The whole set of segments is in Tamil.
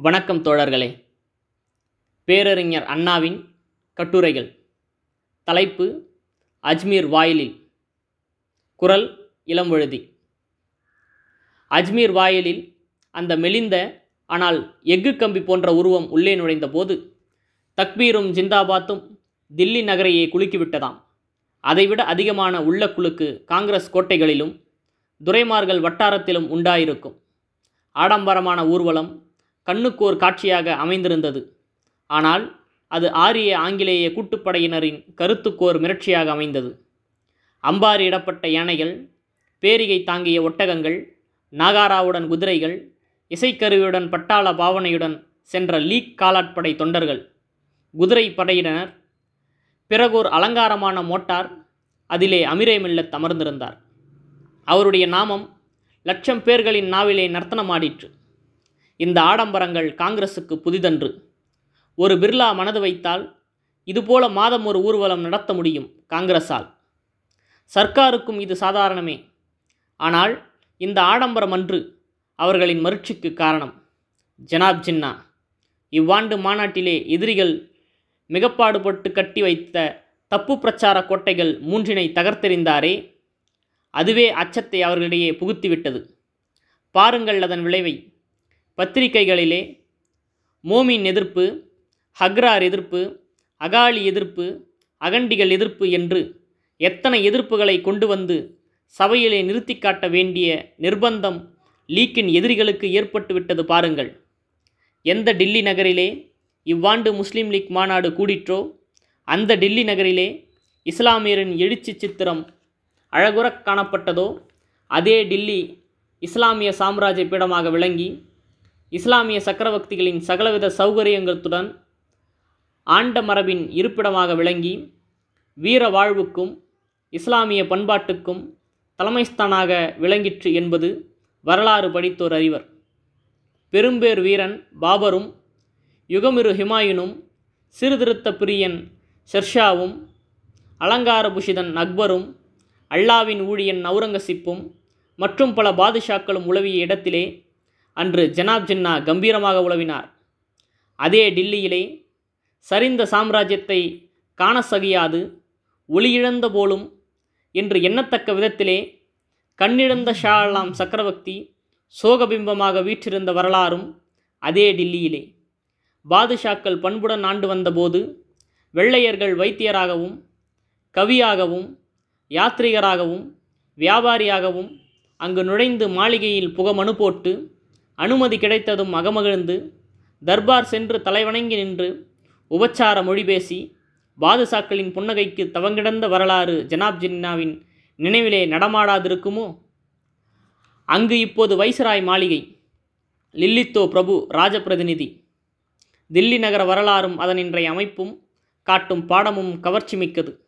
வணக்கம் தோழர்களே. பேரறிஞர் அண்ணாவின் கட்டுரைகள். தலைப்பு அஜ்மீர் வாயிலில். குரல் இளம்பொழுதி அஜ்மீர் வாயிலில் அந்த மெலிந்த ஆனால் எஃகு கம்பி போன்ற உருவம் உள்ளே நுழைந்தபோது தக்பீரும் ஜிந்தாபாத்தும் தில்லி நகரையே குலுக்கிவிட்டதாம். அதைவிட அதிகமான உள்ள குலுக்கு காங்கிரஸ் கோட்டைகளிலும் துரைமார்கள் வட்டாரத்திலும் உண்டாயிருக்கும். ஆடம்பரமான ஊர்வலம் கண்ணுக்கோர் காட்சியாக அமைந்திருந்தது. ஆனால் அது ஆரிய ஆங்கிலேய கூட்டுப்படையினரின் கருத்துக்கோர் மிரட்சியாக அமைந்தது. அம்பாரியிடப்பட்ட யானைகள் பேரிகை தாங்கிய ஒட்டகங்கள் நாகாராவுடன் குதிரைகள் இசைக்கருவியுடன் பட்டாள பாவனையுடன் சென்ற லீக் காலாட்படை தொண்டர்கள் குதிரை படையினர் பிறகோர் அலங்காரமான மோட்டார் அதிலே அமிரே மில்லத் அமர்ந்திருந்தார். அவருடைய நாமம் லட்சம் பேர்களின் நாவிலே நர்த்தனமாடிற்று. இந்த ஆடம்பரங்கள் காங்கிரசுக்கு புதிதன்று. ஒரு பிர்லா மனது வைத்தால் இதுபோல மாதம் ஒரு ஊர்வலம் நடத்த முடியும் காங்கிரஸால் சர்க்காருக்கும் இது சாதாரணமே. ஆனால் இந்த ஆடம்பரம் அன்று அவர்களின் மருட்சிக்கு காரணம். ஜனாப் ஜின்னா இவ்வாண்டு மாநாட்டிலே எதிரிகள் மிகப்பாடுபட்டு கட்டி வைத்த தப்பு பிரச்சார கோட்டைகள் மூன்றினை தகர்த்தெறிந்தாரே அதுவே அச்சத்தை அவர்களிடையே புகுத்திவிட்டது. பாருங்கள் அதன் விளைவை. பத்திரிகைகளிலே மோமின் எதிர்ப்பு ஹக்ரார் எதிர்ப்பு அகாலி எதிர்ப்பு அகண்டிகள் எதிர்ப்பு என்று எத்தனை எதிர்ப்புகளை கொண்டு வந்து சபையிலே நிறுத்தி காட்ட வேண்டிய நிர்பந்தம் லீக்கின் எதிரிகளுக்கு ஏற்பட்டுவிட்டது பாருங்கள். எந்த டில்லி நகரிலே இவ்வாண்டு முஸ்லீம் லீக் மாநாடு கூடிற்றோ அந்த டில்லி நகரிலே இஸ்லாமியரின் எழுச்சி சித்திரம் அழகுறக் காணப்பட்டதோ அதே டில்லி இஸ்லாமிய சாம்ராஜ்ய பீடமாக விளங்கி இஸ்லாமிய சக்கரவர்த்திகளின் சகலவித சௌகரியங்களுடன் ஆண்ட மரபின் இருப்பிடமாக விளங்கி வீர வாழ்வுக்கும் இஸ்லாமிய பண்பாட்டுக்கும் தலைமைஸ்தானாக விளங்கிற்று என்பது வரலாறு படித்தோர் அறிவர். பெரும்பேர் வீரன் பாபரும் யுகமிரு ஹிமாயுனும் சீர்திருத்த பிரியன் ஷெர்ஷாவும் அலங்காரபுஷிதன் அக்பரும் அல்லாவின் ஊழியன் அவுரங்கசீப்பும் மற்றும் பல பாதுஷாக்களும் உளவிய இடத்திலே அன்று ஜனாப் ஜின்னா கம்பீரமாக உழவினார் அதே டில்லியிலே சரிந்த சாம்ராஜ்யத்தை காண சகியாது ஒளியிழந்த போலும் என்று எண்ணத்தக்க விதத்திலே கண்ணிழந்த ஷா சக்கரவர்த்தி சோகபிம்பமாக வீற்றிருந்த வரலாறும் அதே டில்லியிலே. பாதுஷாக்கள் பண்புடன் ஆண்டு வந்தபோது வெள்ளையர்கள் வைத்தியராகவும் கவியாகவும் யாத்ரீகராகவும் வியாபாரியாகவும் அங்கு நுழைந்து மாளிகையில் புகமனு போட்டு அனுமதி கிடைத்ததும் அகமகிழ்ந்து தர்பார் சென்று தலைவணங்கி நின்று உபச்சார மொழி பேசி பாதுசாக்களின் புன்னகைக்கு தவங்கிடந்த வரலாறு ஜனாப் ஜின்னாவின் நினைவிலே நடமாடாதிருக்குமோ? அங்கு இப்போது வைசராய் மாளிகை லில்லித்தோ பிரபு ராஜபிரதிநிதி. தில்லி நகர வரலாறும் அதன் இன்றைய அமைப்பும் காட்டும் பாடமும் கவர்ச்சி மிக்கது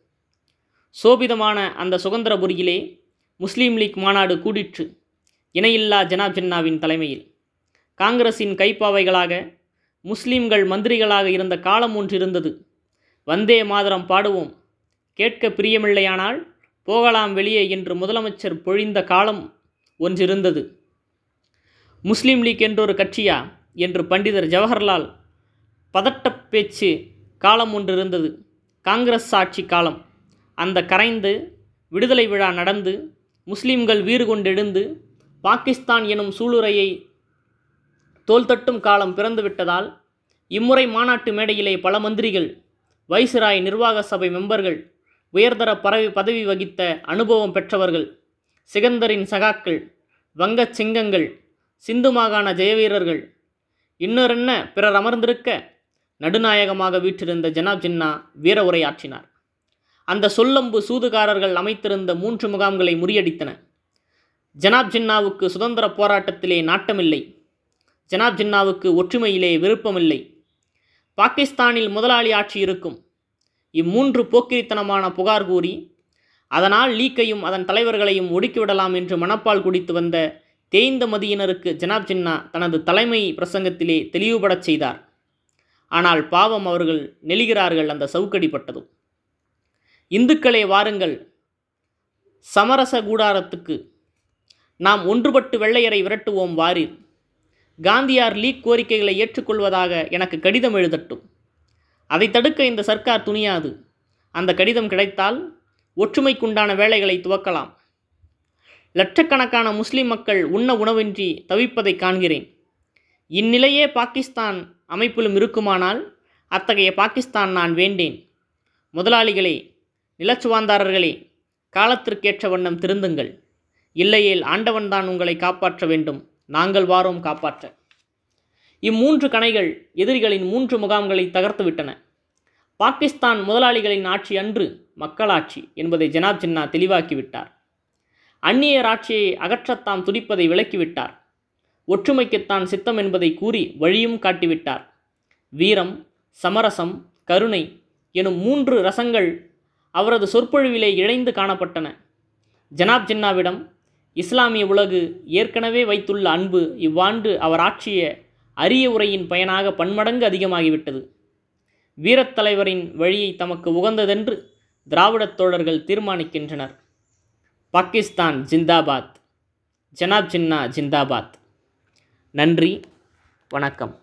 சோபிதமான அந்த சுதந்திரபுரியிலே முஸ்லீம் லீக் மாநாடு கூடிற்று இணையில்லா ஜனாப் ஜின்னாவின் தலைமையில். காங்கிரஸின் கைப்பாவைகளாக முஸ்லீம்கள் மந்திரிகளாக இருந்த காலம் ஒன்று இருந்தது வந்தே மாதரம் பாடுவோம். கேட்க பிரியமில்லையானால் போகலாம் வெளியே என்று முதலமைச்சர் பொழிந்த காலம் ஒன்றிருந்தது. முஸ்லீம் லீக் என்றொரு கட்சியா? என்று பண்டிதர் ஜவஹர்லால் பதட்டப் பேச்சு காலம் ஒன்று இருந்தது காங்கிரஸ் ஆட்சி காலம். அந்த கரைந்து விடுதலை விழா நடந்து முஸ்லீம்கள் வீறு கொண்டெழுந்து பாகிஸ்தான் எனும் சூளுரையை தோல்தட்டும் காலம் பிறந்துவிட்டதால் இம்முறை மாநாட்டு மேடையிலே பல மந்திரிகள் வைசிராய் நிர்வாக சபை மெம்பர்கள் உயர்தர பறவை பதவி வகித்த அனுபவம் பெற்றவர்கள் சிகந்தரின் சகாக்கள் வங்கச் சிங்கங்கள் சிந்து மாகாண ஜெயவீரர்கள் இன்னொரென்ன பிறர் அமர்ந்திருக்க நடுநாயகமாக வீற்றிருந்த ஜனாப் ஜின்னா வீர உரையாற்றினார். அந்த சொல்லம்பு சூதுகாரர்கள் அமைத்திருந்த மூன்று முகாம்களை முறியடித்தன. ஜனாப் ஜின்னாவுக்கு சுதந்திர போராட்டத்திலே நாட்டமில்லை. ஜனாப் ஜின்னாவுக்கு ஒற்றுமையிலே விருப்பமில்லை. பாகிஸ்தானில் முதலாளி ஆட்சி இருக்கும். இம்மூன்று போக்கிரித்தனமான புகார் கூறி அதனால் லீக்கையும் அதன் தலைவர்களையும் ஒடுக்கிவிடலாம் என்று மனப்பால் குடித்து வந்த தேய்ந்த மதியினருக்கு ஜனாப் ஜின்னா தனது தலைமை பிரசங்கத்திலே தெளிவுபடச் செய்தார். ஆனால் பாவம் அவர்கள் நெளிகிறார்கள் அந்த சவுக்கடிப்பட்டதும். இந்துக்களே வாருங்கள். சமரச கூடாரத்துக்கு நாம் ஒன்றுபட்டு வெள்ளையரை விரட்டுவோம் வாரீர். காந்தியார் லீக் கோரிக்கைகளை ஏற்றுக்கொள்வதாக எனக்கு கடிதம் எழுதட்டும். அதை தடுக்க இந்த சர்க்கார் துணியாது. அந்த கடிதம் கிடைத்தால் ஒற்றுமைக்குண்டான வேலைகளை துவக்கலாம். லட்சக்கணக்கான முஸ்லிம் மக்கள் உண்ண உணவின்றி தவிப்பதை காண்கிறேன். இந்நிலையே பாகிஸ்தான் அமைப்பிலும் இருக்குமானால் அத்தகைய பாகிஸ்தான் நான் வேண்டேன். முதலாளிகளே நிலச்சுவாந்தாரர்களே காலத்திற்கேற்ற வண்ணம் திருந்துங்கள். இல்லையேல் ஆண்டவன்தான் உங்களை காப்பாற்ற வேண்டும். நாங்கள் வாரோம் காப்பாற்ற. இம்மூன்று கணைகள் எதிரிகளின் மூன்று முகாம்களை தகர்த்துவிட்டன. பாகிஸ்தான் முதலாளிகளின் ஆட்சி அன்று மக்களாட்சி என்பதை ஜனாப் ஜின்னா தெளிவாக்கிவிட்டார். அந்நியர் ஆட்சியை அகற்றத்தாம் துடிப்பதை விளக்கிவிட்டார் ஒற்றுமைக்குத்தான் சித்தம் என்பதை கூறி வழியும் காட்டிவிட்டார். வீரம் சமரசம் கருணை எனும் மூன்று ரசங்கள் அவரது சொற்பொழிவிலே இழைந்து காணப்பட்டன. ஜனாப் ஜின்னாவிடம் இஸ்லாமிய உலகு ஏற்கனவே வைத்துள்ள அன்பு இவ்வாண்டு அவர் ஆற்றிய அரிய உரையின் பயனாக பன்மடங்கு அதிகமாகிவிட்டது. வீரத்தலைவரின் வழியை தமக்கு உகந்ததென்று திராவிடத் தோழர்கள் தீர்மானிக்கின்றனர். பாகிஸ்தான் ஜிந்தாபாத். ஜனாப் ஜின்னா ஜிந்தாபாத். நன்றி. வணக்கம்.